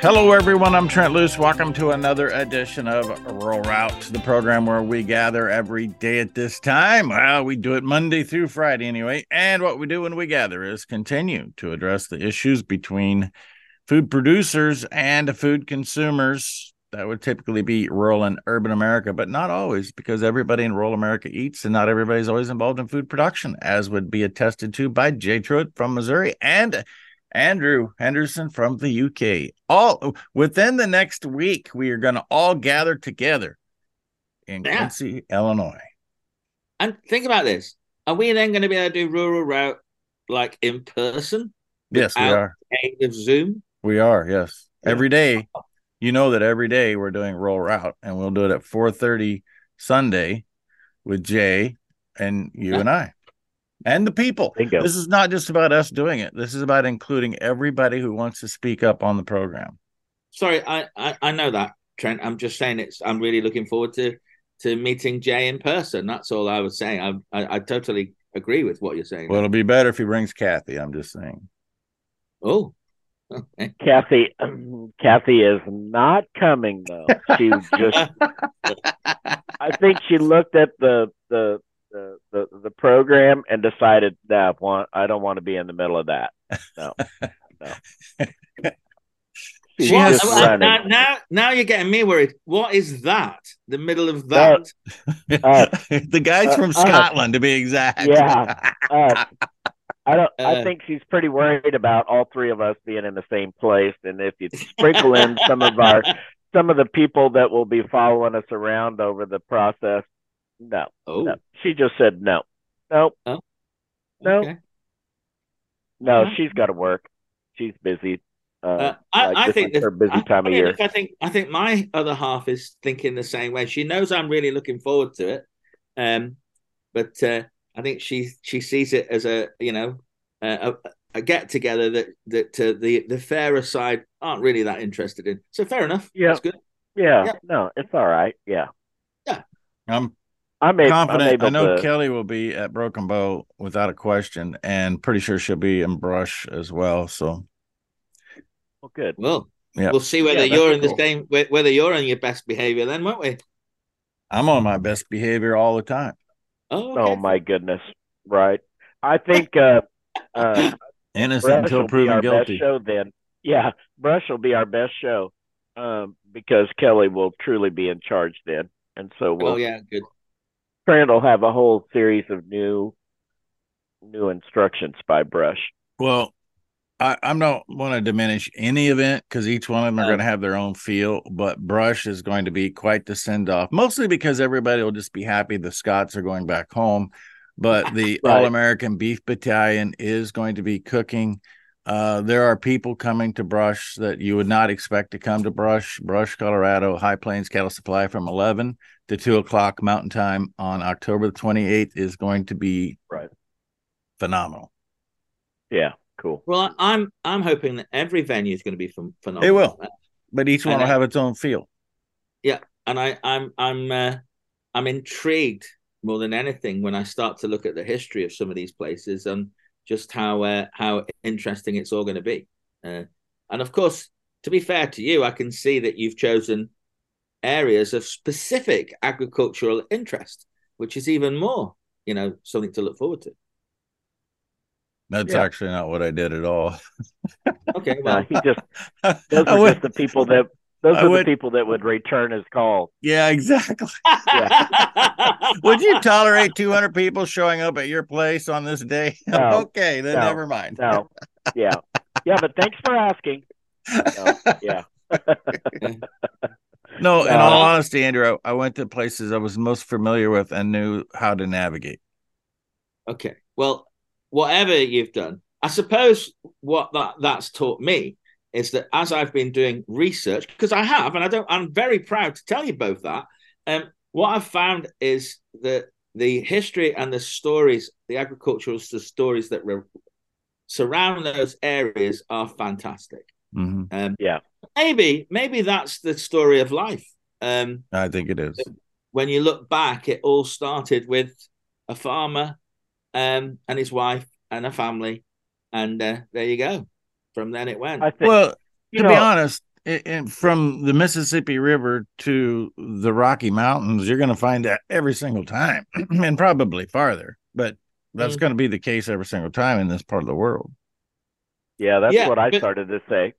Hello, everyone. I'm Trent Loos. Welcome to another edition of Rural Route, the program where we gather every day at this time. Well, we do it Monday through Friday anyway. And what we do when we gather is continue to address the issues between food producers and food consumers. That would typically be rural and urban America, but not always because everybody in rural America eats and not everybody's always involved in food production, as would be attested to by Jay Truitt from Missouri and Andrew Henderson from the UK. All within the next week, we are going to all gather together in yeah. Quincy, Illinois. And think about this: Are we then going to be able to do rural route like in person? Yes, we are. Of Zoom, we are. Yes, every day. You know that every day we're doing rural route, and we'll do it at four thirty Sunday with Jay and you yeah. and I and the people. Bingo. This is not just about us doing it. This is about including everybody who wants to speak up on the program. Sorry, I, I, I know that, Trent. I'm just saying it's. I'm really looking forward to to meeting Jay in person. That's all I was saying. I I, I totally agree with what you're saying. Well, it'll be better if he brings Kathy. I'm just saying. Oh. Okay. Kathy, um, Kathy is not coming though. She just, I think she looked at the the the, the, the program and decided that want I don't want to be in the middle of that. No, no. She has now, now, now you're getting me worried. What is that? The middle of that? Uh, uh, the guy's uh, from Scotland, to be exact. Yeah. Uh, I don't. I uh, think she's pretty worried about all three of us being in the same place, and if you sprinkle in some of our some of the people that will be following us around over the process, no. Oh. No. She just said no. No. Oh. No. Okay. No, uh-huh. she's got to work. She's busy. Uh, uh, I, I think her busy I, time I of year. I think I think my other half is thinking the same way. She knows I'm really looking forward to it, um, but uh, I think she she sees it as a you know a, a get together that that uh, the the fairer side aren't really that interested in. So fair enough. Yeah, that's good. Yeah, yeah. no, it's all right. Yeah, yeah. I'm I'm confident. I'm i know to... Kelly will be at Broken Bow without a question, and pretty sure she'll be in Brush as well. So, well, good. Well, yeah. we'll see whether yeah, you're in cool. the same whether you're on your best behavior then, won't we? I'm on my best behavior all the time. Oh, okay. oh my goodness! Right. I think uh, uh, innocent until proven guilty. show then, yeah, Brush will be our best show um, because Kelly will truly be in charge then, and so we'll. Oh yeah, good Trent will have a whole series of new new instructions by Brush. Well, I, I'm not want to diminish any event because each one of them are going to have their own feel, but Brush is going to be quite the send off, mostly because everybody will just be happy the Scots are going back home. But the right. All American Beef Battalion is going to be cooking. Uh, there are people coming to Brush that you would not expect to come to Brush, Brush, Colorado, High Plains Cattle Supply from 11 the two o'clock Mountain Time on October the 28th is going to be right phenomenal. Yeah, cool. Well, I'm I'm hoping that every venue is going to be phenomenal. It will, but each one and will I, have its own feel. Yeah, and I I'm I'm uh, I'm intrigued more than anything when I start to look at the history of some of these places and just how uh, how interesting it's all going to be. Uh, and of course, to be fair to you, I can see that you've chosen areas of specific agricultural interest, which is even more, you know, something to look forward to. That's yeah. actually not what I did at all. okay, well, he just those are would, just the people that those I are would, the people that would return his call. Yeah, exactly. Yeah. would you tolerate 200 people showing up at your place on this day? No, okay, then no, never mind. No, yeah, yeah, but thanks for asking. No, yeah. No, in all honesty, Andrew, I, I went to places I was most familiar with and knew how to navigate. Okay. Well, whatever you've done, I suppose what that that's taught me is that as I've been doing research, because I have, and I don't, I'm very proud to tell you both that. Um, what I've found is that the history and the stories, the agricultural stories that re- surround those areas are fantastic. Mm-hmm. Um, yeah, maybe maybe that's the story of life. Um, I think it is. When you look back, it all started with a farmer um, and his wife and a family, and uh, there you go. From then it went. Think, well, to know, be honest, and from the Mississippi River to the Rocky Mountains, you're going to find that every single time, and probably farther. But that's mm. going to be the case every single time in this part of the world. Yeah, that's yeah, what I but, started to say.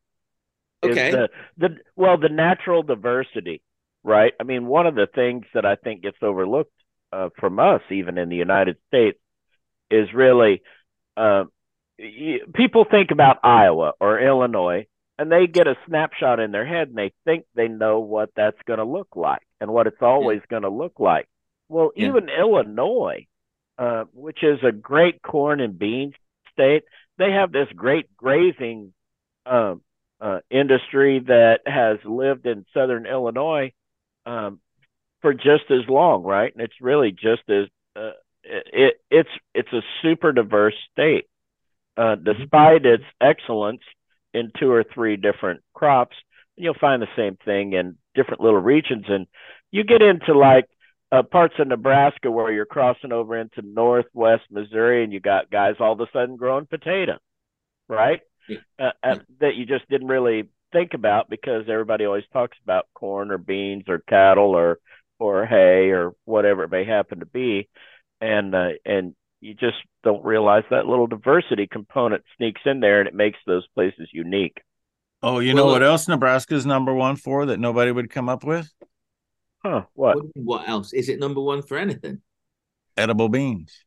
Okay. The, the well, the natural diversity, right? I mean, one of the things that I think gets overlooked uh, from us, even in the United States, is really uh, people think about Iowa or Illinois and they get a snapshot in their head and they think they know what that's going to look like and what it's always yeah. going to look like. Well, yeah. even Illinois, uh, which is a great corn and bean state, they have this great grazing um, uh, industry that has lived in southern Illinois um, for just as long, right? And it's really just as uh, it, it's it's a super diverse state. Uh, mm-hmm. despite its excellence in two or three different crops, you'll find the same thing in different little regions. And you get into like uh, parts of Nebraska where you're crossing over into northwest Missouri, and you got guys all of a sudden growing potato, right? Yeah. Uh, uh, that you just didn't really think about because everybody always talks about corn or beans or cattle or or hay or whatever it may happen to be, and uh, and you just don't realize that little diversity component sneaks in there and it makes those places unique. Oh, you well, know what else Nebraska's number one for that nobody would come up with? Huh? What? What else? Is it number one for anything? Edible beans.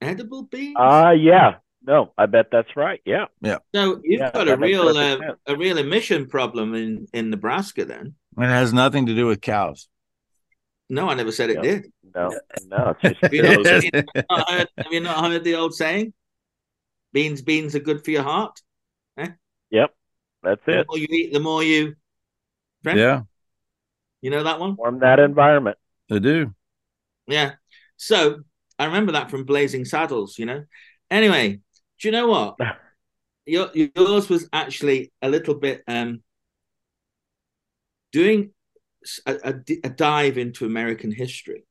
Edible beans? Uh yeah. No, I bet that's right. Yeah. Yeah. So you've yeah, got a real uh, a real emission problem in in Nebraska then. It has nothing to do with cows. No, I never said it did. No, no. Just, have, you not, have, you not heard, have, you not heard, the old saying? Beans, beans are good for your heart. Eh? Yep, that's the it. The more you eat, the more you. Drink. Yeah. You know that one? Form that environment. They do. Yeah. So I remember that from Blazing Saddles. You know. Anyway, do you know what? Your, yours was actually a little bit um doing a, a, a dive into American history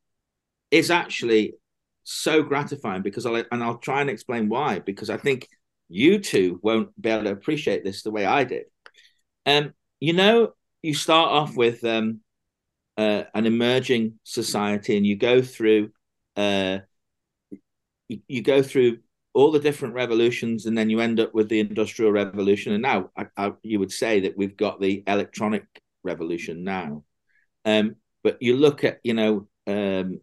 is actually so gratifying because I'll and I'll try and explain why because I think you two won't be able to appreciate this the way I did. Um, you know, you start off with um, uh, an emerging society, and you go through uh, you, you, go through all the different revolutions, and then you end up with the industrial revolution. And now, I, I, you would say that we've got the electronic revolution now. Um, but you look at, you know, um,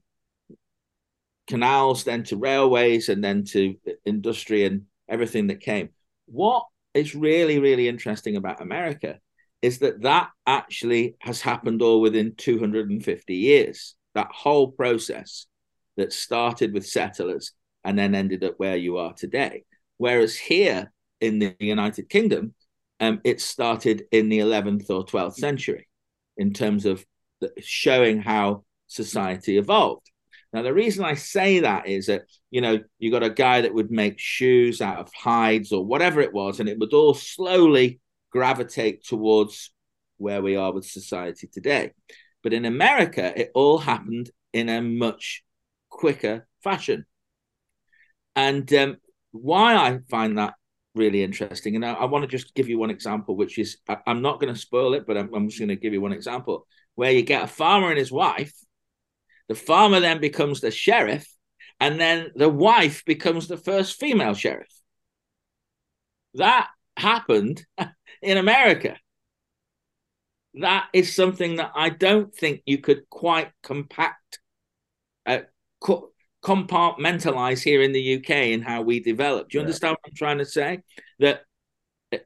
canals, then to railways, and then to industry and everything that came. What is really, really interesting about America is that that actually has happened all within 250 years. That whole process that started with settlers and then ended up where you are today. Whereas here in the United Kingdom, um, it started in the 11th or 12th century in terms of showing how society evolved. Now, the reason I say that is that, you know, you got a guy that would make shoes out of hides or whatever it was, and it would all slowly gravitate towards where we are with society today. But in America, it all happened in a much quicker fashion. And um, why I find that really interesting, and I, I want to just give you one example, which is I, am not going to spoil it, but I'm, I'm just going to give you one example where you get a farmer and his wife. The farmer then becomes the sheriff, and then the wife becomes the first female sheriff. That happened in America. That is something that I don't think you could quite compact, uh, co- compartmentalize here in the UK and how we develop. Do you yeah. understand what I'm trying to say? That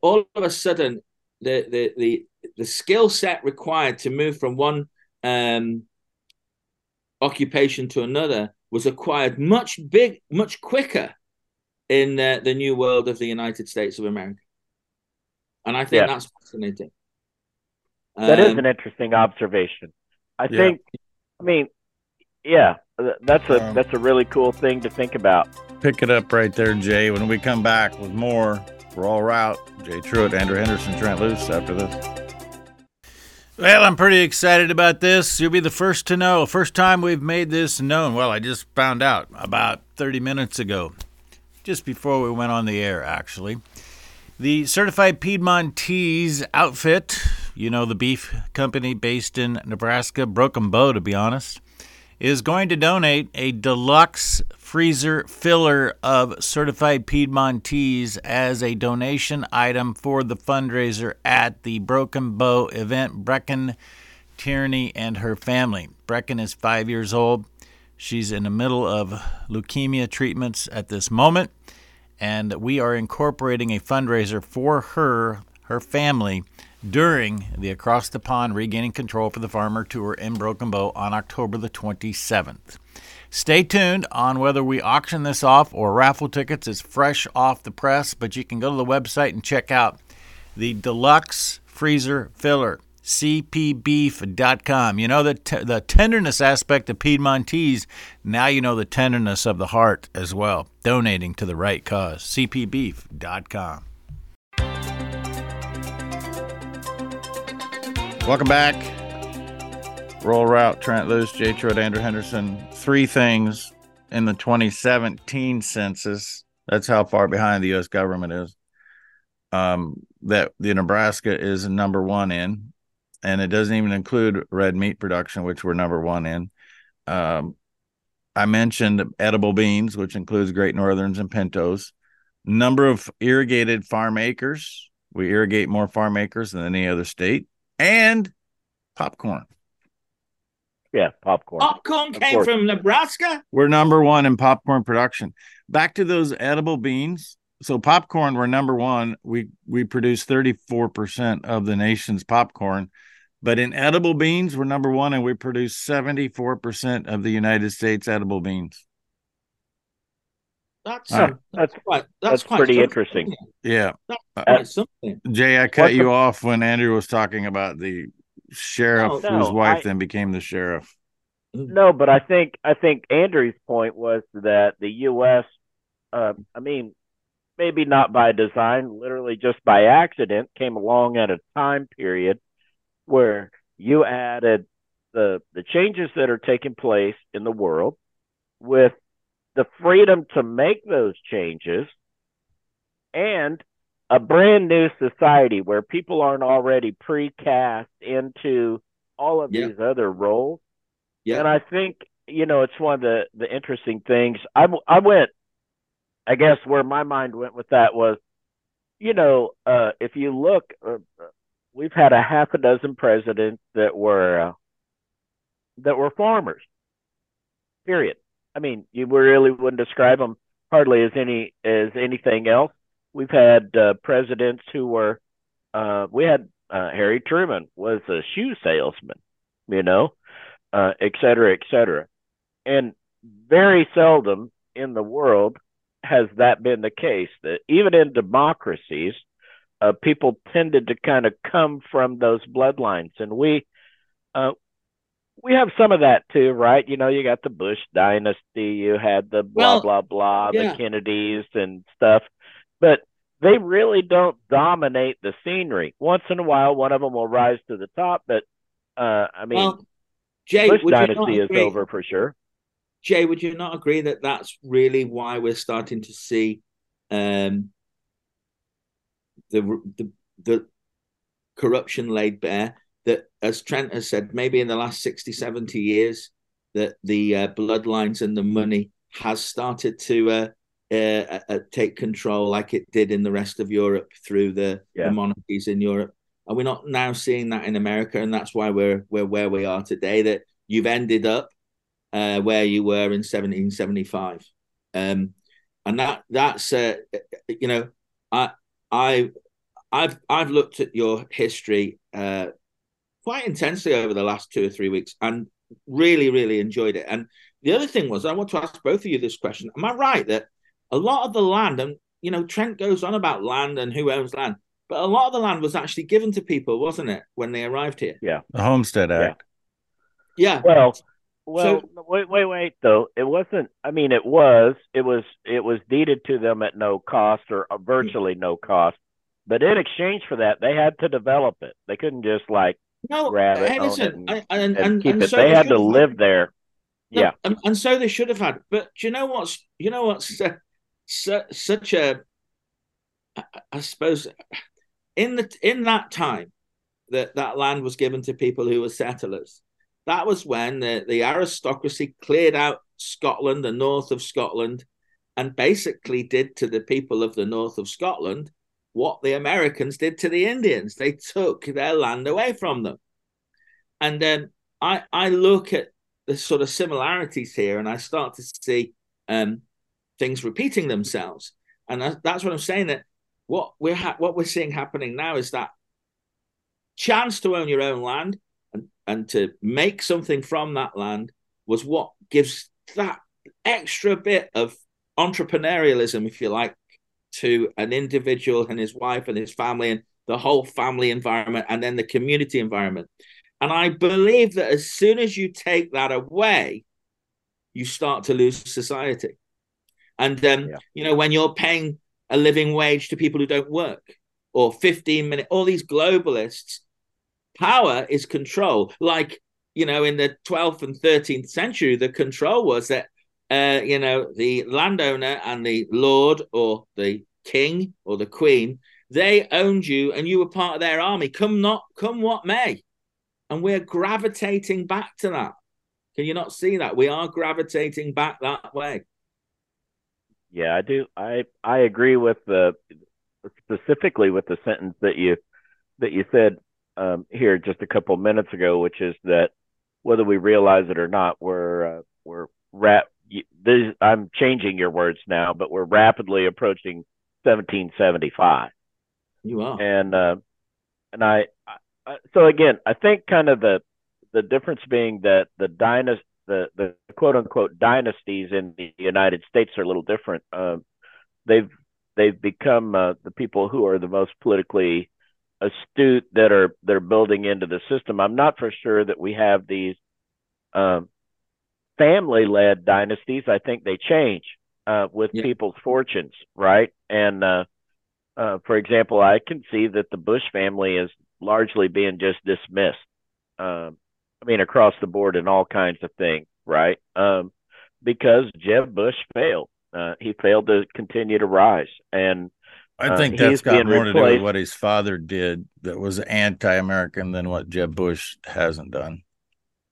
all of a sudden, the the the the skill set required to move from one um, occupation to another was acquired much big, much quicker in uh, the new world of the United States of America, and I think yeah. that's fascinating. That um, is an interesting observation. I yeah. think. I mean, yeah, that's a um, that's a really cool thing to think about. Pick it up right there, Jay. When we come back with more, we're all route. Jay Truitt, Andrew Henderson, Trent Loos after this. Well, I'm pretty excited about this. You'll be the first to know. First time we've made this known. Well, I just found out about 30 minutes ago, just before we went on the air, actually. The Certified Piedmontese outfit, you know, the beef company based in Nebraska, Broken Bow, to be honest, is going to donate a deluxe freezer filler of certified Piedmontese as a donation item for the fundraiser at the Broken Bow event. Brecken Tierney and her family. Brecken is five years old. She's in the middle of leukemia treatments at this moment, and we are incorporating a fundraiser for her, her family, during the Across the Pond Regaining Control for the Farmer Tour in Broken Bow on October the 27th. Stay tuned on whether we auction this off or raffle tickets. It's fresh off the press, but you can go to the website and check out the deluxe freezer filler cpbeef.com. You know the t- the tenderness aspect of Piedmontese. Now you know the tenderness of the heart as well. Donating to the right cause. cpbeef.com. Welcome back. Rural Route Trent Loos, Jay Truitt, Andrew Henderson. Three things in the 2017 census. That's how far behind the U.S. government is. Um, that the Nebraska is number one in and it doesn't even include red meat production, which we're number one in. Um, I mentioned edible beans, which includes Great Northerns and Pintos. Number of irrigated farm acres. We irrigate more farm acres than any other state. And popcorn. Yeah, popcorn. Popcorn came from Nebraska. We're number one in popcorn production. Back to those edible beans. So popcorn, we're number one. We we produce 34% of the nation's popcorn. But in edible beans, we're number one, and we produce 74% of the United States edible beans. That's uh, that's, quite that's, that's quite pretty interesting. Yeah. Uh, something. Jay, I cut you off when Andrew was talking about the sheriff no, whose wife I, then became the sheriff. No, but I think I think Andrew's point was that the U.S. Uh, I mean, maybe not by design, literally just by accident, came along at a time period where you added the the changes that are taking place in the world with the freedom to make those changes and a brand new society where people aren't already precast into all of yeah. these other roles. Yeah. And I think, you know, it's one of the, the interesting things. I, I went, I guess where my mind went with that was, you know, uh, if you look, uh, we've had a half a dozen presidents that were uh, that were farmers. Period. I mean, you really wouldn't describe them hardly as any as anything else. We've had uh, presidents who were. Uh, we had uh, Harry Truman was a shoe salesman, you know, uh, et cetera, et cetera, and very seldom in the world has that been the case. That even in democracies, uh, people tended to kind of come from those bloodlines, and we uh, we have some of that too, right? You know, you got the Bush dynasty, you had the blah well, blah blah, yeah. the Kennedys and stuff, but they really don't dominate the scenery. Once in a while, one of them will rise to the top, but uh, I mean, well, Jay, Bush dynasty is over for sure. Jay, would you not agree that that's really why we're starting to see um, the the, the corruption laid bare that as Trent has said maybe in the last 60 70 years that the uh, bloodlines and the money has started to uh, uh, uh, take control like it did in the rest of Europe through the, yeah. the monarchies in Europe and we're not now seeing that in America and that's why we're we're where we are today that you've ended up uh, where you were in 1775 um, and that that's uh, you know I I I've I've looked at your history uh, quite intensely over the last two or three weeks and really really enjoyed it. And the other thing was I want to ask both of you this question: Am I right that a lot of the land and you know Trent goes on about land and who owns land, but a lot of the land was actually given to people, wasn't it, when they arrived here? Yeah, the Homestead Act. Yeah. yeah. Well, well, so, wait, wait, wait. Though it wasn't. I mean, it was. It was. It was deeded to them at no cost or virtually no cost. But in exchange for that, they had to develop it. They couldn't just like no, grab it, it and, and, and, and keep it. So they, they had to live had. there. No, yeah, and, and so they should have had. But do you know what's you know what's uh, su- such a I, I suppose in the in that time that that land was given to people who were settlers. That was when the, the aristocracy cleared out Scotland, the north of Scotland, and basically did to the people of the north of Scotland what the Americans did to the Indians. They took their land away from them. And then I, I look at the sort of similarities here and I start to see um, things repeating themselves. And that's what I'm saying that what we're ha- what we're seeing happening now is that chance to own your own land and, to make something from that land was what gives that extra bit of entrepreneurialism, if you like, to an individual and his wife and his family and the whole family environment and then the community environment. And I believe that as soon as you take that away, you start to lose society. And um, yeah. you know, when you're paying a living wage to people who don't work, or 15 minute, all these globalists, power is control. Like, you know, in the 12th and 13th century, the control was that uh, you know, the landowner and the lord or the king or the queen, they owned you and you were part of their army. Come not come what may. And we're gravitating back to that. Can you not see that? We are gravitating back that way. Yeah, I do. I I agree with the specifically with the sentence that you that you said um, here just a couple minutes ago, which is that whether we realize it or not, we're uh, we're rap this, I'm changing your words now, but we're rapidly approaching 1775. You are, and uh, and I, I, so again, I think kind of the the difference being that the dynasty, the the quote unquote dynasties in the United States are a little different. Uh, they've they've become uh, the people who are the most politically astute that are they're building into the system. I'm not for sure that we have these um, family led dynasties, I think they change uh, with yeah. people's fortunes, right? And uh, uh, for example, I can see that the Bush family is largely being just dismissed. Um, I mean, across the board in all kinds of things, right? Um, because Jeb Bush failed. Uh, he failed to continue to rise, and I think uh, that's got more replaced. to do with what his father did that was anti-American than what Jeb Bush hasn't done.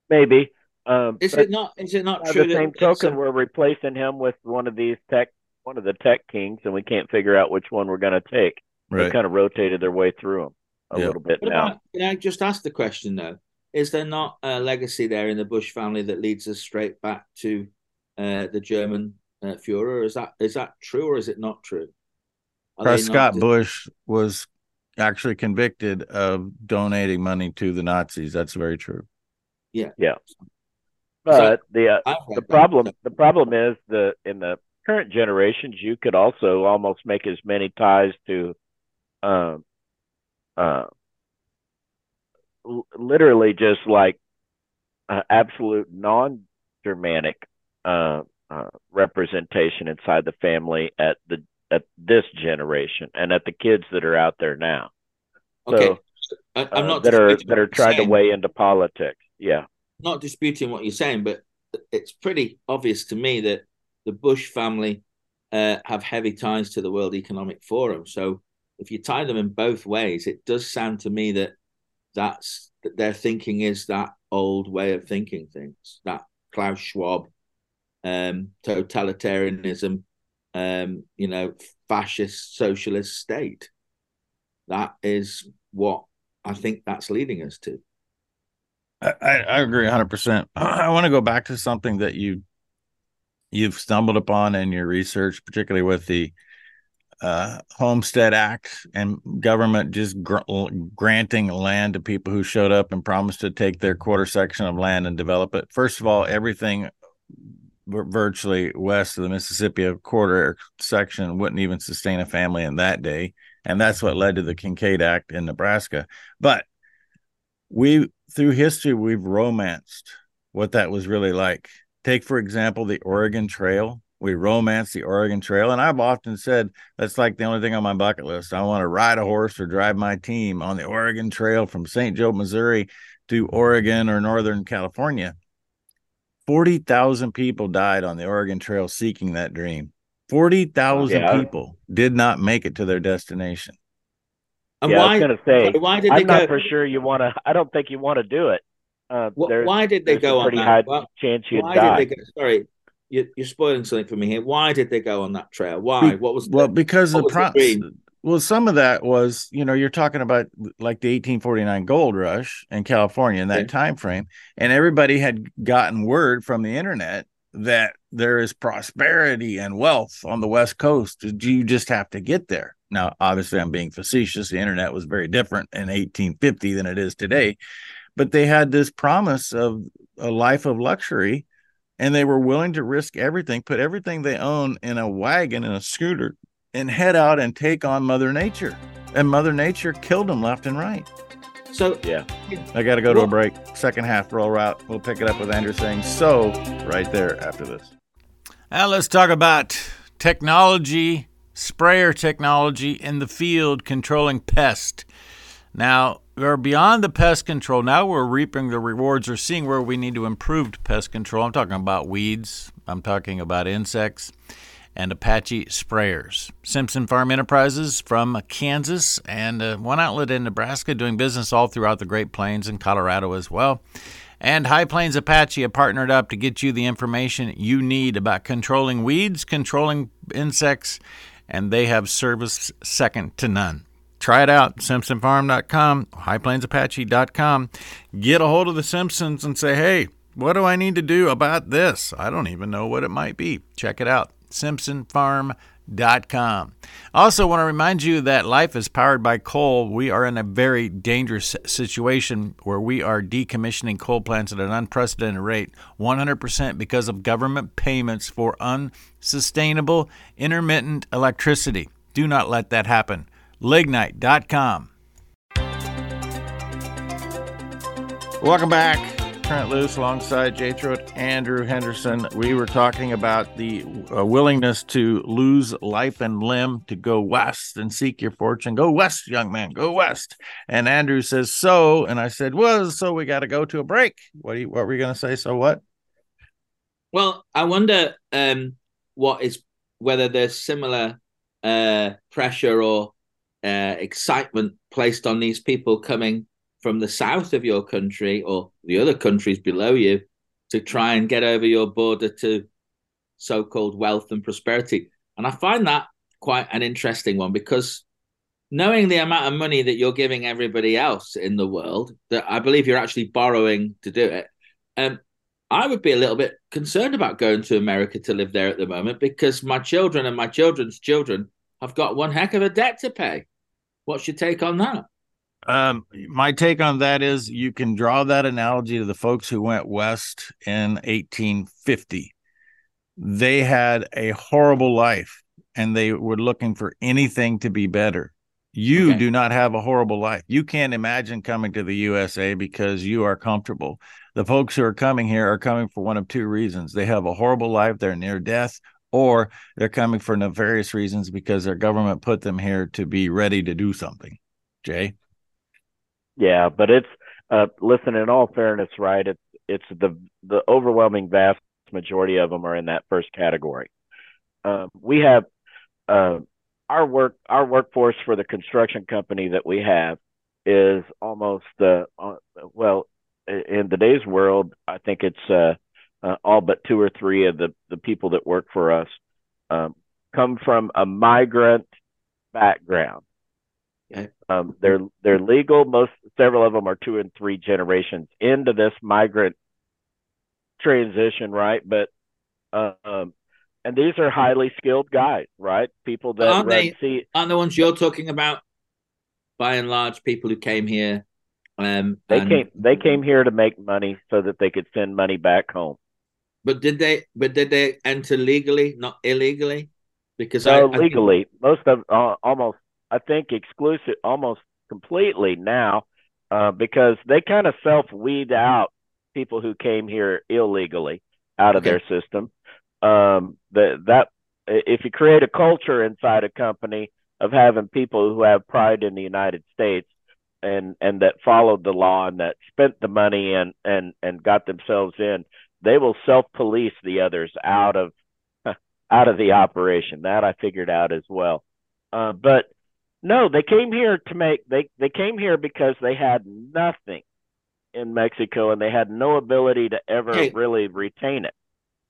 Maybe, um, is it not? Is it not true? The same token, we're replacing him with one of these tech, one of the tech kings, and we can't figure out which one we're going to take. Right. They kind of rotated their way through them a yep. little bit what now. About, can I just ask the question though? Is there not a legacy there in the Bush family that leads us straight back to uh, the German uh, Führer? Is that is that true or is it not true? Are Prescott. Bush was actually convicted of donating money to the Nazis. That's very true. Yeah. Yeah. But so, the uh, the problem the problem is the in the current generations you could also almost make as many ties to um uh literally just like uh, absolute non-Germanic uh, uh, representation inside the family at the at this generation and at the kids that are out there now. Okay, so, I, am uh, not that are that are trying saying. to weigh into politics. Yeah, not disputing what you're saying, but it's pretty obvious to me that the Bush family uh, have heavy ties to the World Economic Forum. So if you tie them in both ways, it does sound to me that that's that their thinking is that old way of thinking things, that Klaus Schwab, um, totalitarianism, um, you know, fascist socialist state. That is what I think that's leading us to. I, I agree 100%. I want to go back to something that you you've stumbled upon in your research, particularly with the uh, Homestead Act and government just gr- granting land to people who showed up and promised to take their quarter section of land and develop it. First of all, everything virtually west of the Mississippi, a quarter section wouldn't even sustain a family in that day. And that's what led to the Kincaid Act in Nebraska. But we through history we've romanced what that was really like. Take for example the oregon trail. We romance the oregon trail. And i've often said that's like the only thing on my bucket list. I want to ride a horse or drive my team on the oregon trail from st joe missouri to oregon or northern california 40,000 people died on the oregon trail seeking that dream 40,000 yeah. people did not make it to their destination And yeah, why, I was going to say, why did they go? I'm not go, for sure you want to. I don't think you want to do it. Uh, why did they go on that? High well, chance you why die. Did they go, sorry, you, are spoiling something for me here. Why did they go on that trail? Why? What was well because the, pro- the well, some of that was, you know, you're talking about like the 1849 gold rush in California in that okay. time frame, and everybody had gotten word from the internet that there is prosperity and wealth on the West Coast. You just have to get there. Now, obviously, I'm being facetious. The internet was very different in 1850 than it is today, but they had this promise of a life of luxury, and they were willing to risk everything, put everything they own in a wagon and a scooter and head out and take on Mother Nature. And Mother Nature killed them left and right. So yeah, I got to go to a break. Second half Rural Route. We'll pick it up with Andrew saying so right there after this. Now let's talk about technology, sprayer technology in the field controlling pest. Now we're beyond the pest control. Now we're reaping the rewards or seeing where we need to improve pest control. I'm talking about weeds. I'm talking about insects and Apache sprayers. Simpson Farm Enterprises from Kansas and uh, one outlet in Nebraska doing business all throughout the Great Plains and Colorado as well. And High Plains Apache have partnered up to get you the information you need about controlling weeds, controlling insects, and they have service second to none. Try it out, simpsonfarm.com, highplainsapache.com. Get a hold of the Simpsons and say, hey, what do I need to do about this? I don't even know what it might be. Check it out simpsonfarm.com. Also, want to remind you that life is powered by coal. We are in a very dangerous situation where we are decommissioning coal plants at an unprecedented rate, 100% because of government payments for unsustainable intermittent electricity. Do not let that happen. Lignite.com. Welcome back. Trent Loos alongside Jay Truitt, Andrew Henderson. We were talking about the uh, willingness to lose life and limb to go west and seek your fortune. Go west, young man, go west. And Andrew says, so. And I said, well, so we got to go to a break. What, you, what were you going to say? So what? Well, I wonder um, what is whether there's similar uh, pressure or uh, excitement placed on these people coming from the south of your country or the other countries below you to try and get over your border to so-called wealth and prosperity. And I find that quite an interesting one because knowing the amount of money that you're giving everybody else in the world, that I believe you're actually borrowing to do it. Um, I would be a little bit concerned about going to America to live there at the moment because my children and my children's children have got one heck of a debt to pay. What's your take on that? Um, my take on that is you can draw that analogy to the folks who went west in 1850. They had a horrible life and they were looking for anything to be better. You okay. do not have a horrible life. You can't imagine coming to the USA because you are comfortable. The folks who are coming here are coming for one of two reasons. They have a horrible life, they're near death, or they're coming for nefarious reasons because their government put them here to be ready to do something. Jay? Yeah, but it's uh, listen. In all fairness, right? It's it's the the overwhelming vast majority of them are in that first category. Um, we have uh, our work our workforce for the construction company that we have is almost uh, uh, well in today's world. I think it's uh, uh, all but two or three of the the people that work for us um, come from a migrant background. Um, they're they're legal. Most several of them are two and three generations into this migrant transition, right? But um, and these are highly skilled guys, right? People that aren't they see aren't the ones you're talking about? By and large, people who came here. Um, they and... came they came here to make money so that they could send money back home. But did they? But did they enter legally, not illegally? Because no, I, legally, think... most of uh, almost I think exclusive almost completely now uh, because they kind of self weed out people who came here illegally out of okay. their system. Um, that that if you create a culture inside a company of having people who have pride in the United States and and that followed the law and that spent the money and and and got themselves in, they will self police the others out of out of the operation. That I figured out as well. Uh, but No, they came here to make they they came here because they had nothing in Mexico and they had no ability to ever hey, really retain it.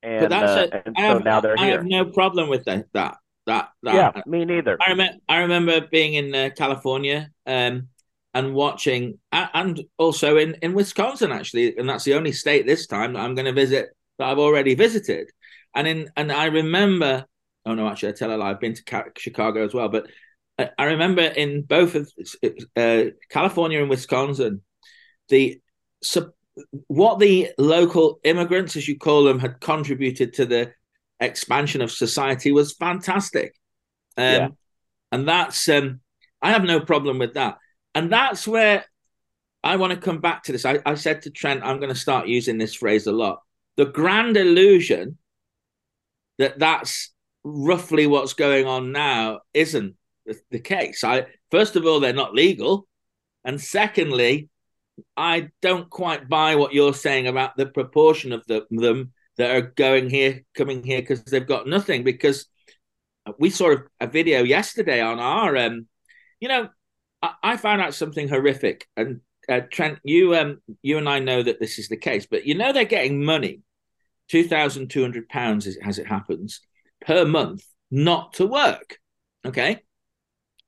And, uh, a, and so have, now they're I here. I have no problem with that. That that, that. Yeah, me neither. I remember I remember being in uh, California um, and watching, and also in in Wisconsin actually, and that's the only state this time that I'm going to visit that I've already visited. And in and I remember, oh no, actually I tell a lie. I've been to Chicago as well, but I remember in both of uh, California and Wisconsin, the so what the local immigrants, as you call them, had contributed to the expansion of society was fantastic. Um, yeah. And that's, um, I have no problem with that. And that's where I want to come back to this. I, I said to Trent, I'm going to start using this phrase a lot. The grand illusion that that's roughly what's going on now isn't the, the case. I first of all, they're not legal, and secondly, I don't quite buy what you're saying about the proportion of the, them that are going here, coming here because they've got nothing. Because we saw a video yesterday on our, um, you know, I, I found out something horrific, and uh, Trent, you, um, you and I know that this is the case, but you know they're getting money, two thousand two hundred pounds as it happens per month, not to work. Okay,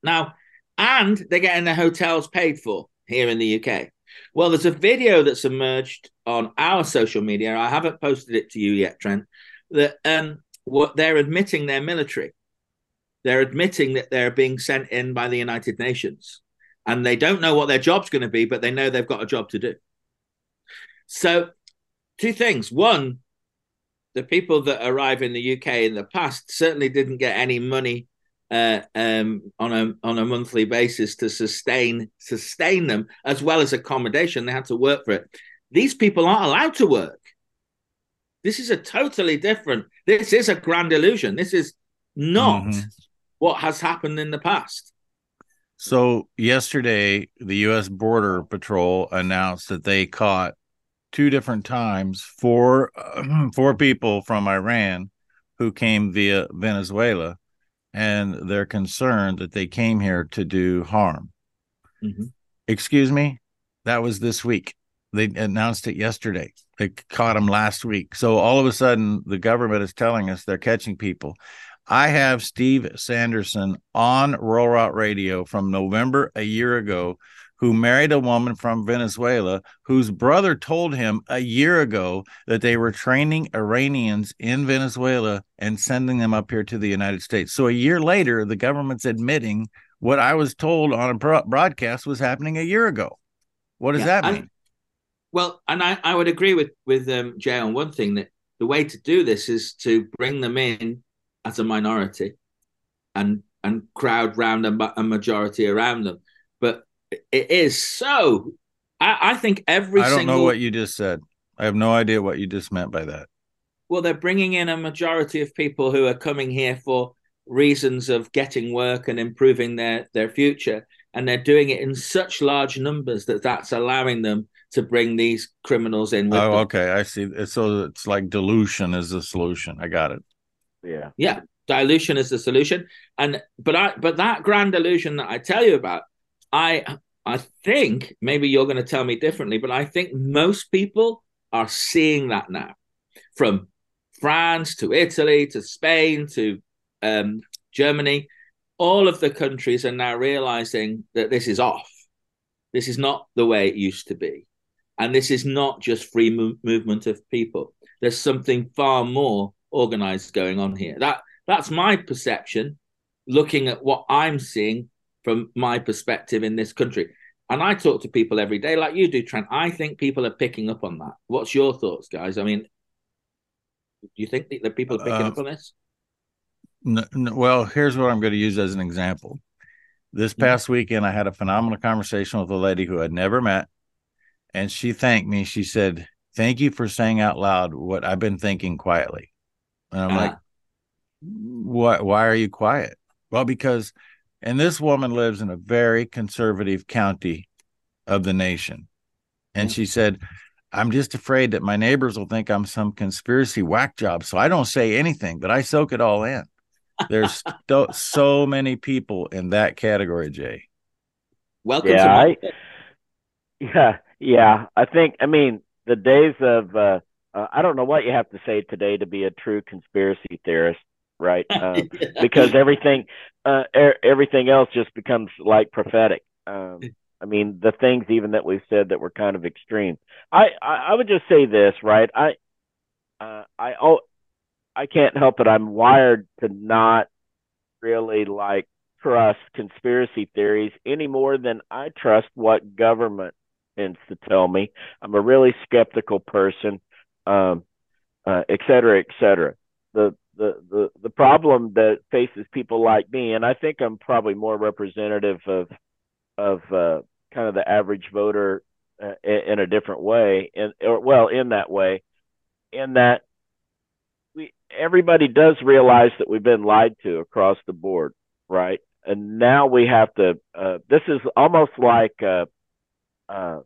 now, and they're getting their hotels paid for here in the UK. Well, there's a video that's emerged on our social media. I haven't posted it to you yet, Trent. That um, what they're admitting they're military. They're admitting that they're being sent in by the United Nations, and they don't know what their job's going to be, but they know they've got a job to do. So, two things. One, the people that arrive in the UK in the past certainly didn't get any money uh, um, on a on a monthly basis to sustain sustain them as well as accommodation. They had to work for it. These people aren't allowed to work. This is a totally different. This is a grand illusion. This is not mm-hmm. what has happened in the past. So yesterday, the U.S. Border Patrol announced that they caught two different times four four people from Iran who came via Venezuela and they're concerned that they came here to do harm. Mm-hmm. Excuse me, that was this week. They announced it yesterday. They caught them last week. So all of a sudden, the government is telling us they're catching people. I have Steve Sanderson on Rural Route Radio from November a year ago who married a woman from Venezuela whose brother told him a year ago that they were training Iranians in Venezuela and sending them up here to the United States. So a year later, the government's admitting what I was told on a broadcast was happening a year ago. What does yeah, that mean? well, and I, I would agree with with um, Jay on one thing that the way to do this is to bring them in as a minority and and crowd round a, a majority around them. But it is so. I, I think every. I don't single, know what you just said. I have no idea what you just meant by that. Well, they're bringing in a majority of people who are coming here for reasons of getting work and improving their their future, and they're doing it in such large numbers that that's allowing them to bring these criminals in. oh, them. okay, I see. So it's like dilution is the solution. I got it. Yeah, yeah, dilution is the solution, and but I but that grand illusion that I tell you about I I think maybe you're going to tell me differently, but I think most people are seeing that now, from France to Italy to Spain to um, Germany. All of the countries are now realizing that this is off. This is not the way it used to be. And this is not just free mo- movement of people. There's something far more organized going on here. That that's my perception, looking at what I'm seeing from my perspective in this country. And I talk to people every day, like you do, Trent. I think people are picking up on that. What's your thoughts, guys? I mean, do you think that people are picking uh, up on this? No, no, well, here's what I'm going to use as an example. This mm-hmm. past weekend, I had a phenomenal conversation with a lady who I'd never met. And she thanked me. She said, Thank you for saying out loud what I've been thinking quietly. And I'm uh-huh. like, What? Why are you quiet? Well, because and this woman lives in a very conservative county of the nation. And she said, I'm just afraid that my neighbors will think I'm some conspiracy whack job. So I don't say anything, but I soak it all in. There's so, so many people in that category, Jay. Welcome Yeah, to my I- Yeah, yeah. I think. I mean, the days of uh, uh, I don't know what you have to say today to be a true conspiracy theorist, right? Um, because everything, uh, er- everything else just becomes like prophetic. Um, I mean, the things even that we've said that were kind of extreme. I, I, I would just say this, right? I, uh, I, oh, I can't help it. I'm wired to not really like trust conspiracy theories any more than I trust what government tends to tell me. I'm a really skeptical person, um, uh, et cetera, et cetera. The, the the the problem that faces people like me, and I think I'm probably more representative of of uh, kind of the average voter uh, in, a different way, and or well, in that way, in that we everybody does realize that we've been lied to across the board, right? And now we have to. Uh, this is almost like uh, uh,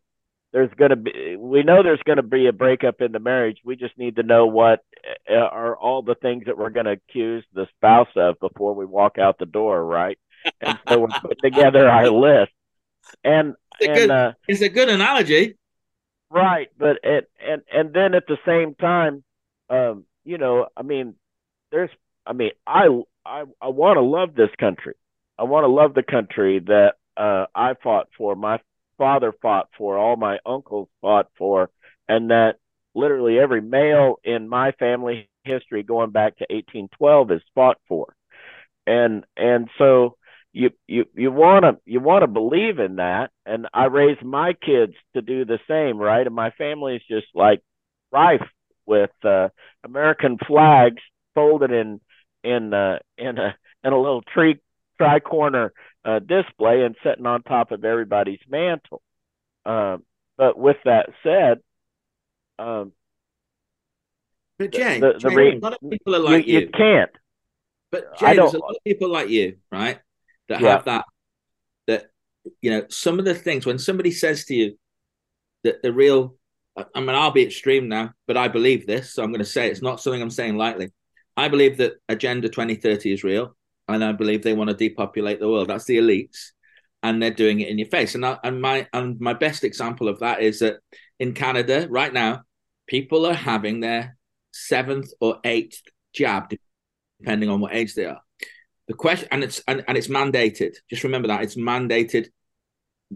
there's going to be. We know there's going to be a breakup in the marriage. We just need to know what uh, are all the things that we're going to accuse the spouse of before we walk out the door, right? And so we're putting together our list. And It's a and good- uh, It's a good analogy. Right, but it and and then at the same time, um, you know, I mean, there's, I mean, I I I want to love this country. I want to love the country that uh, I fought for, my father fought for, all my uncles fought for, and that literally every male in my family history going back to 1812 is fought for, and and so you you you want to you want to believe in that. And i raise my kids to do the same right? And my family is just like rife with uh american flags folded in in uh in a in a little tree tri corner uh display and sitting on top of everybody's mantle um but with that said um But Jay, the- the Jay, re- a lot of people are like you, you. you can't But Jay, there's a lot of people like you, right? That Yeah. have that. That you know, some of the things when somebody says to you that the real, I I mean, I'll be extreme now, but I believe this, so I'm going to say it's not something I'm saying lightly. I believe that Agenda 2030 is real, and I believe they want to depopulate the world. That's the elites, and they're doing it in your face. And I, and my and my best example of that is that in Canada right now, people are having their seventh or eighth jab, depending on what age they are. The question, and it's and, and it's mandated. Just remember that it's mandated.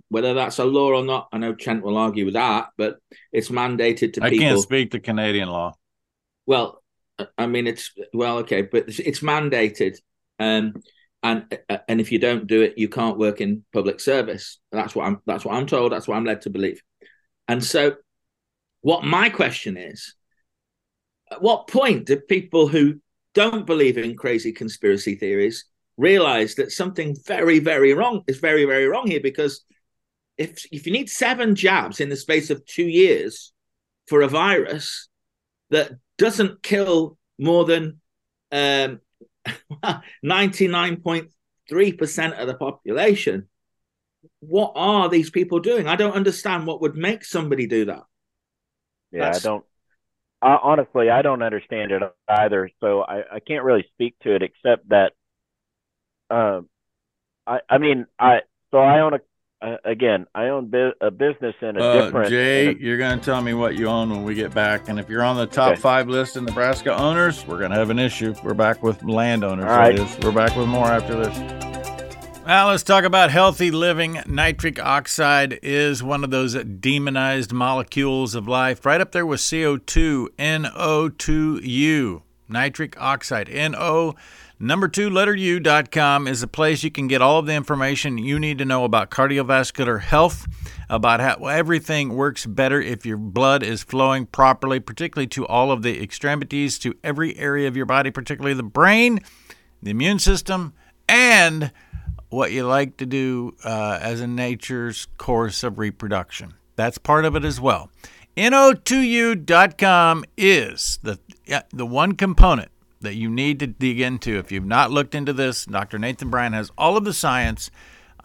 Whether that's a law or not, I know Trent will argue with that, but it's mandated to I people. can't speak to Canadian law. Well, I mean, it's well, okay, but it's, it's mandated, um, and and if you don't do it, you can't work in public service. That's what I'm. That's what I'm told. That's what I'm led to believe. And so, what my question is, at what point do people who don't believe in crazy conspiracy theories realize that something very, very wrong is very, very wrong here? Because if if you need seven jabs in the space of two years for a virus that doesn't kill more than um, 99.3% of the population, what are these people doing? I don't understand what would make somebody do that. Yeah, That's- I don't. I, honestly, I don't understand it either. So I, I can't really speak to it except that, um, I I mean I so I own a uh, again I own bu- a business in a Uh, different. Jay, in a- you're going to tell me what you own when we get back. And if you're on the top Okay. five list in Nebraska owners, we're going to have an issue. We're back with landowners. All right. that is. We're back with more after this. Now, let's talk about healthy living. Nitric oxide is one of those demonized molecules of life, right up there with CO2, NO2U. Nitric oxide, NO number two letter U.com is a place you can get all of the information you need to know about cardiovascular health, about how everything works better if your blood is flowing properly, particularly to all of the extremities, to every area of your body, particularly the brain, the immune system, and what you like to do uh, as a nature's course of reproduction. That's part of it as well. NO2U.com is the, the one component that you need to dig into. If you've not looked into this, Dr. Nathan Bryan has all of the science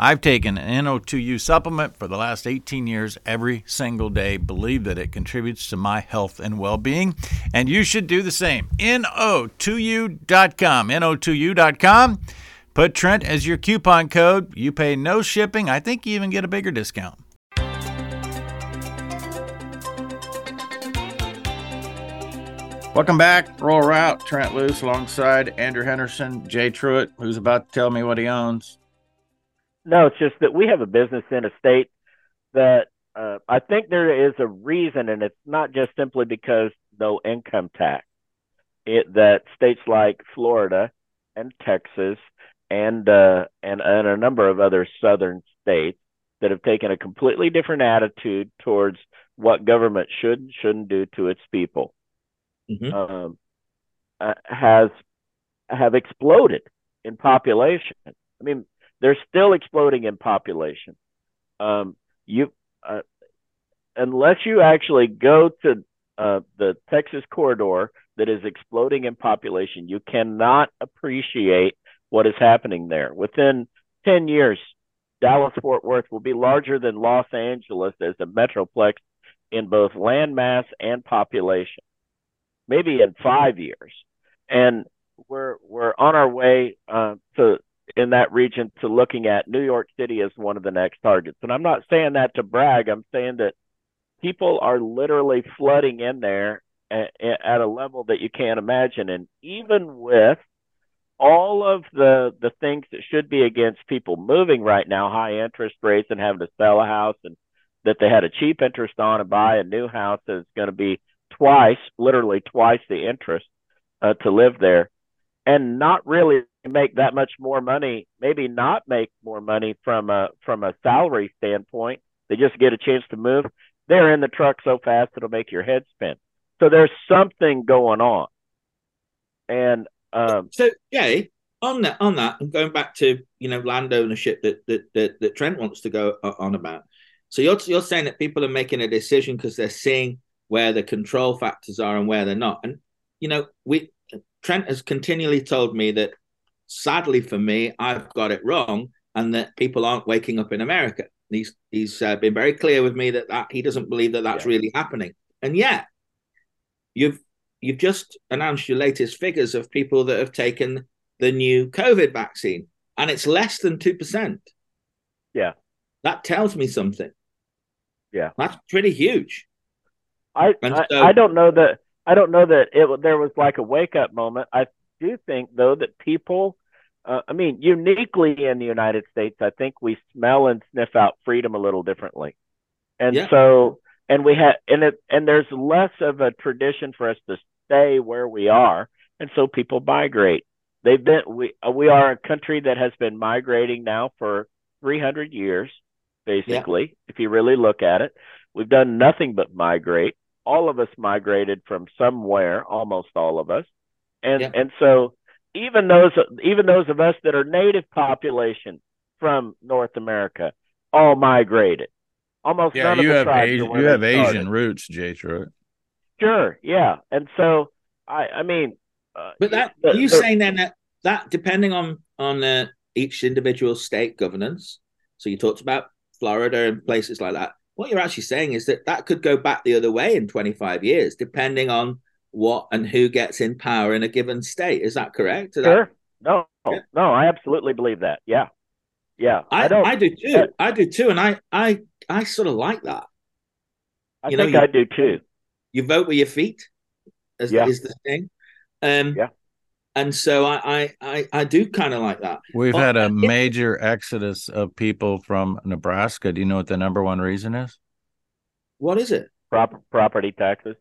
I've taken an NO2U supplement for the last 18 years every single day. Believe that it contributes to my health and well being, and you should do the same. NO2U.com. NO2U.com. Put Trent as your coupon code. You pay no shipping. I think you even get a bigger discount. Welcome back. Rural Route. Trent Loos alongside Andrew Henderson, Jay Truitt, who's about to tell me what he owns. No, it's just that we have a business in a state that uh, I think there is a reason, and it's not just simply because no income tax. It that states like Florida and Texas and uh, and and a number of other southern states that have taken a completely different attitude towards what government should and shouldn't do to its people mm-hmm. um, uh, has have exploded in population. I mean, they're still exploding in population. Um, you uh, unless you actually go to uh, the Texas corridor that is exploding in population, you cannot appreciate what is happening there. Within 10 years, Dallas Fort Worth will be larger than Los Angeles as a metroplex in both land mass and population maybe in five years. And we're we're on our way uh, to in that region to looking at New York City as one of the next targets. And I'm not saying that to brag. I'm saying that people are literally flooding in there at, at a level that you can't imagine. And even with all of the the things that should be against people moving right now, high interest rates and having to sell a house and that they had a cheap interest on and buy a new house that's going to be twice, literally twice the interest uh, to live there, and not really make that much more money. Maybe not make more money from a from a salary standpoint. They just get a chance to move. They're in the truck so fast it'll make your head spin. So there's something going on. And um, so, yeah, on that, on that, and going back to you know land ownership that that that, that Trent wants to go on about. So you're you're saying that people are making a decision because they're seeing where the control factors are and where they're not. And you know, we Trent has continually told me that sadly for me, I've got it wrong, and that people aren't waking up in America. He's he's uh, been very clear with me that, that he doesn't believe that that's yeah. really happening. And yet, you've you've just announced your latest figures of people that have taken the new COVID vaccine, and it's less than two percent. Yeah, that tells me something. Yeah, that's pretty huge. I, I, so, I don't know that I don't know that it there was like a wake up moment. I do think though that people, uh, I mean, uniquely in the United States, I think we smell and sniff out freedom a little differently, and yeah. so and we have and it and there's less of a tradition for us to stay where we are, and so people migrate. They've been we uh, we are a country that has been migrating now for 300 years, basically. Yeah. If you really look at it, we've done nothing but migrate all of us migrated from somewhere, almost all of us, and yeah. and so even those even those of us that are native population from North America all migrated. Almost yeah, none you of have Asian, you have started. Asian roots, Jay Truitt. Sure, yeah, and so I I mean, uh, but that the, you the, saying then that that depending on on uh, each individual state governance. So you talked about Florida and places like that what you're actually saying is that that could go back the other way in 25 years, depending on what and who gets in power in a given state. Is that correct? Is sure. That... No, yeah. no, I absolutely believe that. Yeah. Yeah. I, I don't I do too. I do too. And I I I sort of like that. I you think know, you, I do too. You vote with your feet, as yeah. is the thing. Um yeah. And so I I I, I do kind of like that. We've but, had a major exodus of people from Nebraska. Do you know what the number one reason is? What is it? Prop- property taxes.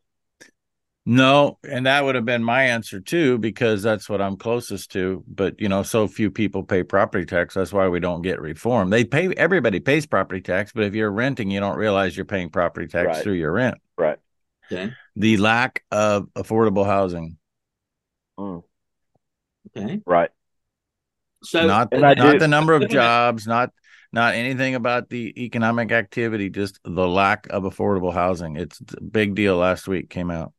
No, and that would have been my answer too, because that's what I'm closest to. But you know, so few people pay property tax. That's why we don't get reform. They pay everybody pays property tax, but if you're renting, you don't realize you're paying property tax right. through your rent. Right. Okay. The lack of affordable housing. Mm. Okay. Right. So not the, not the number of jobs, not not anything about the economic activity, just the lack of affordable housing. It's a big deal. Last week came out.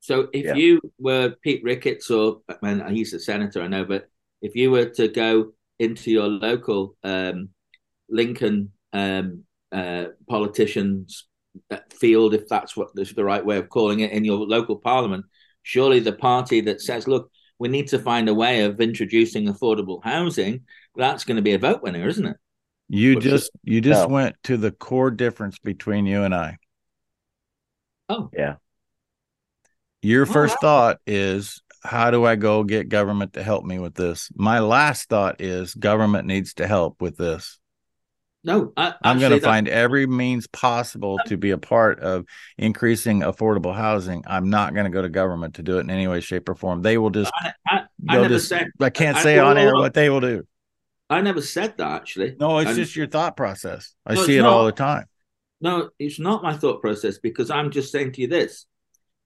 So if yeah. you were Pete Ricketts, or man, he's a senator, I know, but if you were to go into your local um, Lincoln um, uh, politicians uh, field, if that's what is the right way of calling it, in your local parliament, surely the party that says, "Look, we need to find a way of introducing affordable housing," that's going to be a vote winner, isn't it? You just you just no. went to the core difference between you and I. Oh yeah. Your first thought is how do I go get government to help me with this? My last thought is government needs to help with this. No, I, am going to find every means possible to be a part of increasing affordable housing. I'm not going to go to government to do it in any way, shape, or form. They will just. I, I, I just, said. I can't say on air what they will do. I never said that actually. No, it's just your thought process. I no, see it not. all the time. No, it's not my thought process because I'm just saying to you this: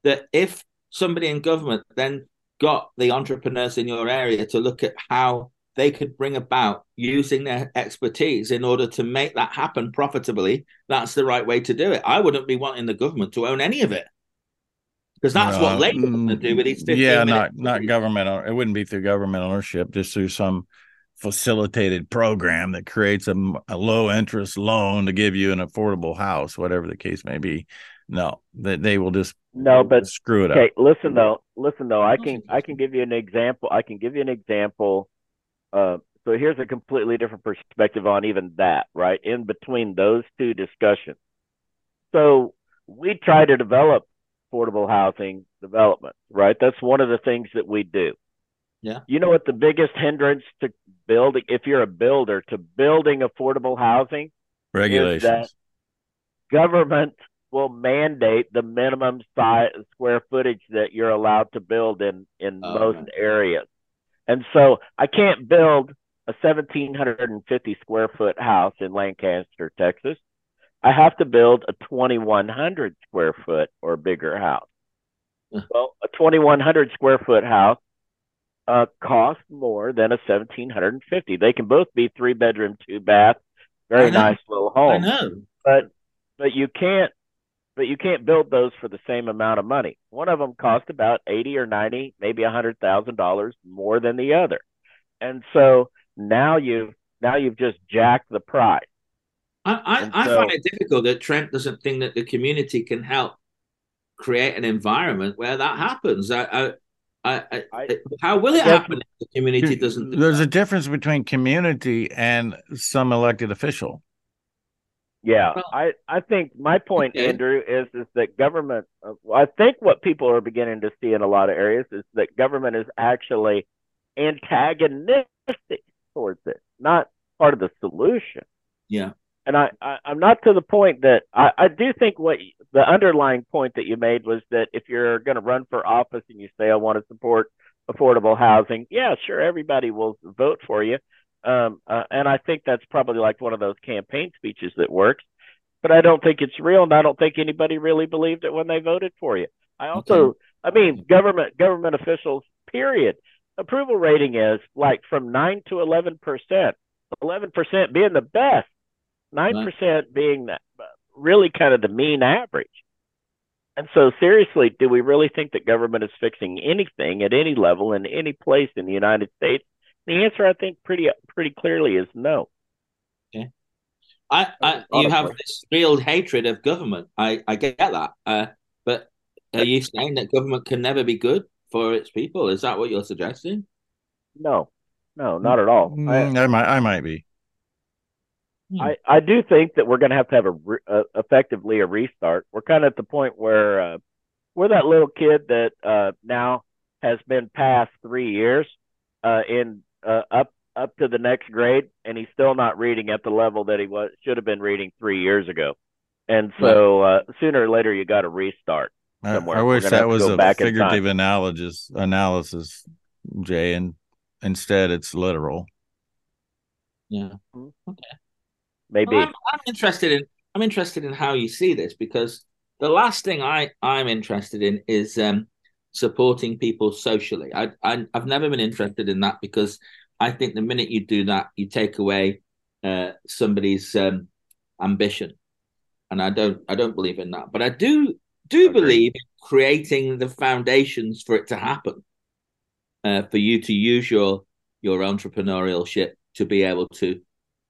that if somebody in government then got the entrepreneurs in your area to look at how they could bring about using their expertise in order to make that happen profitably, that's the right way to do it. I wouldn't be wanting the government to own any of it because that's uh, what Labour want to do with these. Yeah, not not government. It wouldn't be through government ownership, just through some facilitated program that creates a, a low interest loan to give you an affordable house, whatever the case may be. No, that they, they will just no, but screw it okay, up. listen though, listen though. I can I can give you an example. I can give you an example. Uh, so here's a completely different perspective on even that. Right in between those two discussions. So we try to develop affordable housing development. Right, that's one of the things that we do. Yeah. You know what the biggest hindrance to building, if you're a builder, to building affordable housing? Regulations. government will mandate the minimum size square footage that you're allowed to build in in oh, most areas. And so I can't build a 1750 square foot house in Lancaster, Texas. I have to build a 2100 square foot or bigger house. well, a 2100 square foot house uh, cost more than a 1750. They can both be three bedroom, two bath, very nice little home. I know. But but you can't but you can't build those for the same amount of money. One of them cost about eighty or ninety, maybe a hundred thousand dollars more than the other, and so now you've now you've just jacked the price. I I, so, I find it difficult that Trent doesn't think that the community can help create an environment where that happens. I, I I, I, how will it happen if the community doesn't? Do there's that? a difference between community and some elected official. Yeah, well, I, I think my point. Andrew, is is that government. Uh, I think what people are beginning to see in a lot of areas is that government is actually antagonistic towards it, not part of the solution. Yeah, and I, I am not to the point that I, I do think what the underlying point that you made was that if you're going to run for office and you say I want to support affordable housing, yeah, sure, everybody will vote for you. Um, uh, and I think that's probably like one of those campaign speeches that works. But I don't think it's real, and I don't think anybody really believed it when they voted for you. I also, okay. I mean, government government officials, period. Approval rating is like from nine to eleven percent. Eleven percent being the best, nine percent being that really kind of the mean average. And so, seriously, do we really think that government is fixing anything at any level in any place in the United States the answer, I think, pretty pretty clearly is no. Okay. I, I you have this real hatred of government. I, I get that. Uh, but are you saying that government can never be good for its people? Is that what you're suggesting? No, no, not at all. Mm, I, I might, I might be. I, I do think that we're going to have to have a, a, effectively a restart. We're kind of at the point where uh, we're that little kid that uh, now has been past three years uh, in uh, up up to the next grade, and he's still not reading at the level that he was should have been reading three years ago. And so uh, sooner or later, you got to restart. Somewhere. I, I wish that was a figurative analysis, analysis, Jay, and instead it's literal. Yeah. Okay. Maybe. Well, I'm, I'm interested in. I'm interested in how you see this because the last thing I I'm interested in is um supporting people socially. I, I have never been interested in that because I think the minute you do that, you take away uh, somebody's um, ambition, and I don't I don't believe in that. But I do do okay. believe in creating the foundations for it to happen, uh, for you to use your your entrepreneurship to be able to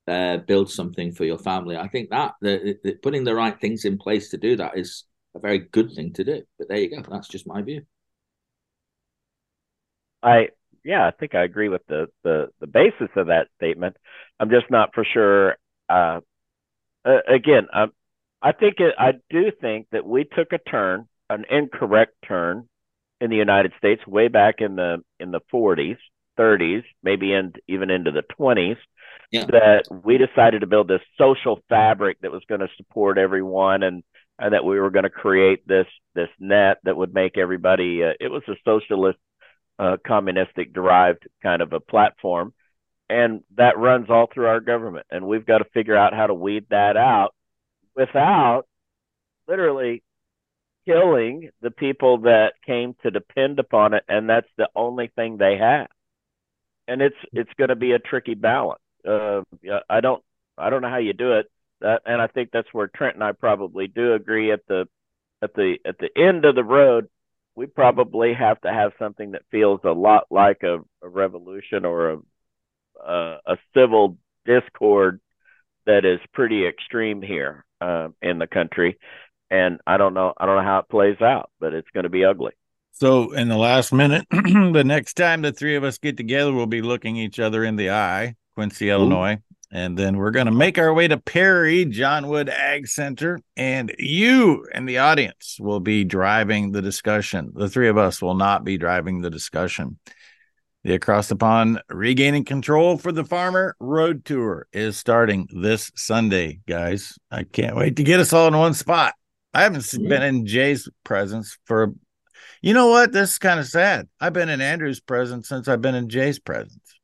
uh, build something for your family. I think that the, the, putting the right things in place to do that is a very good thing to do. But there you go. That's just my view. I yeah, I think I agree with the the the basis of that statement. I'm just not for sure. Uh, uh, again, I, I think it, I do think that we took a turn, an incorrect turn, in the United States way back in the in the 40s, 30s, maybe in, even into the 20s. Yeah. That we decided to build this social fabric that was going to support everyone, and and that we were going to create this this net that would make everybody. Uh, it was a socialist uh, communistic derived kind of a platform. And that runs all through our government. And we've got to figure out how to weed that out without literally killing the people that came to depend upon it. And that's the only thing they have. And it's it's going to be a tricky balance. Uh, I don't I don't know how you do it. That, and I think that's where Trent and I probably do agree at the at the at the end of the road we probably have to have something that feels a lot like a, a revolution or a, a, a civil discord that is pretty extreme here uh, in the country. And I don't know, I don't know how it plays out, but it's going to be ugly. So, in the last minute, the next time the three of us get together, we'll be looking each other in the eye, Quincy, Illinois. And then we're going to make our way to Perry, John Wood Ag Center. And you and the audience will be driving the discussion. The three of us will not be driving the discussion. The Across the Pond Regaining Control for the Farmer Road Tour is starting this Sunday, guys. I can't wait to get us all in one spot. I haven't yeah. Mm-hmm. been in Jay's presence for, you know what? This is kind of sad. I've been in Andrew's presence since I've been in Jay's presence.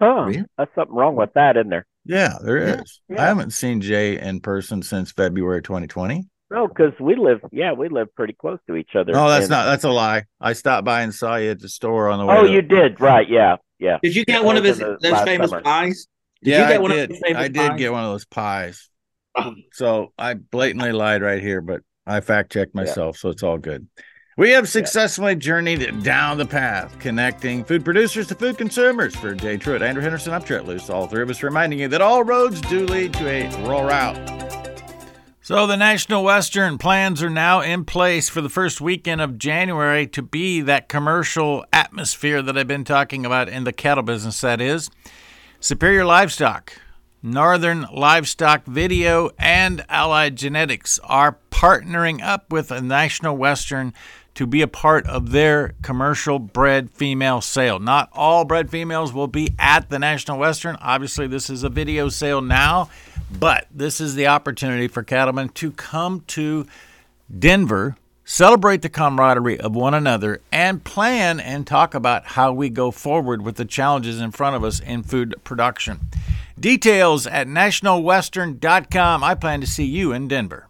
Oh, really? that's something wrong with that, isn't there? Yeah, there is. Yeah. I haven't seen Jay in person since February 2020. No, because we live, yeah, we live pretty close to each other. No, that's not. That's a lie. I stopped by and saw you at the store on the way. Oh, to, you did, right? Yeah, yeah. Did you get one of his those famous summer. pies? Did yeah, I did. I did pies? get one of those pies. Oh. So I blatantly lied right here, but I fact checked myself, yeah. so it's all good. We have successfully journeyed down the path, connecting food producers to food consumers. For Jay Truitt, Andrew Henderson, I'm Trent Loos, all three of us reminding you that all roads do lead to a rural route. So, the National Western plans are now in place for the first weekend of January to be that commercial atmosphere that I've been talking about in the cattle business, that is. Superior Livestock, Northern Livestock Video, and Allied Genetics are partnering up with a National Western to be a part of their commercial bred female sale. Not all bred females will be at the National Western. Obviously, this is a video sale now, but this is the opportunity for cattlemen to come to Denver, celebrate the camaraderie of one another, and plan and talk about how we go forward with the challenges in front of us in food production. Details at nationalwestern.com. I plan to see you in Denver.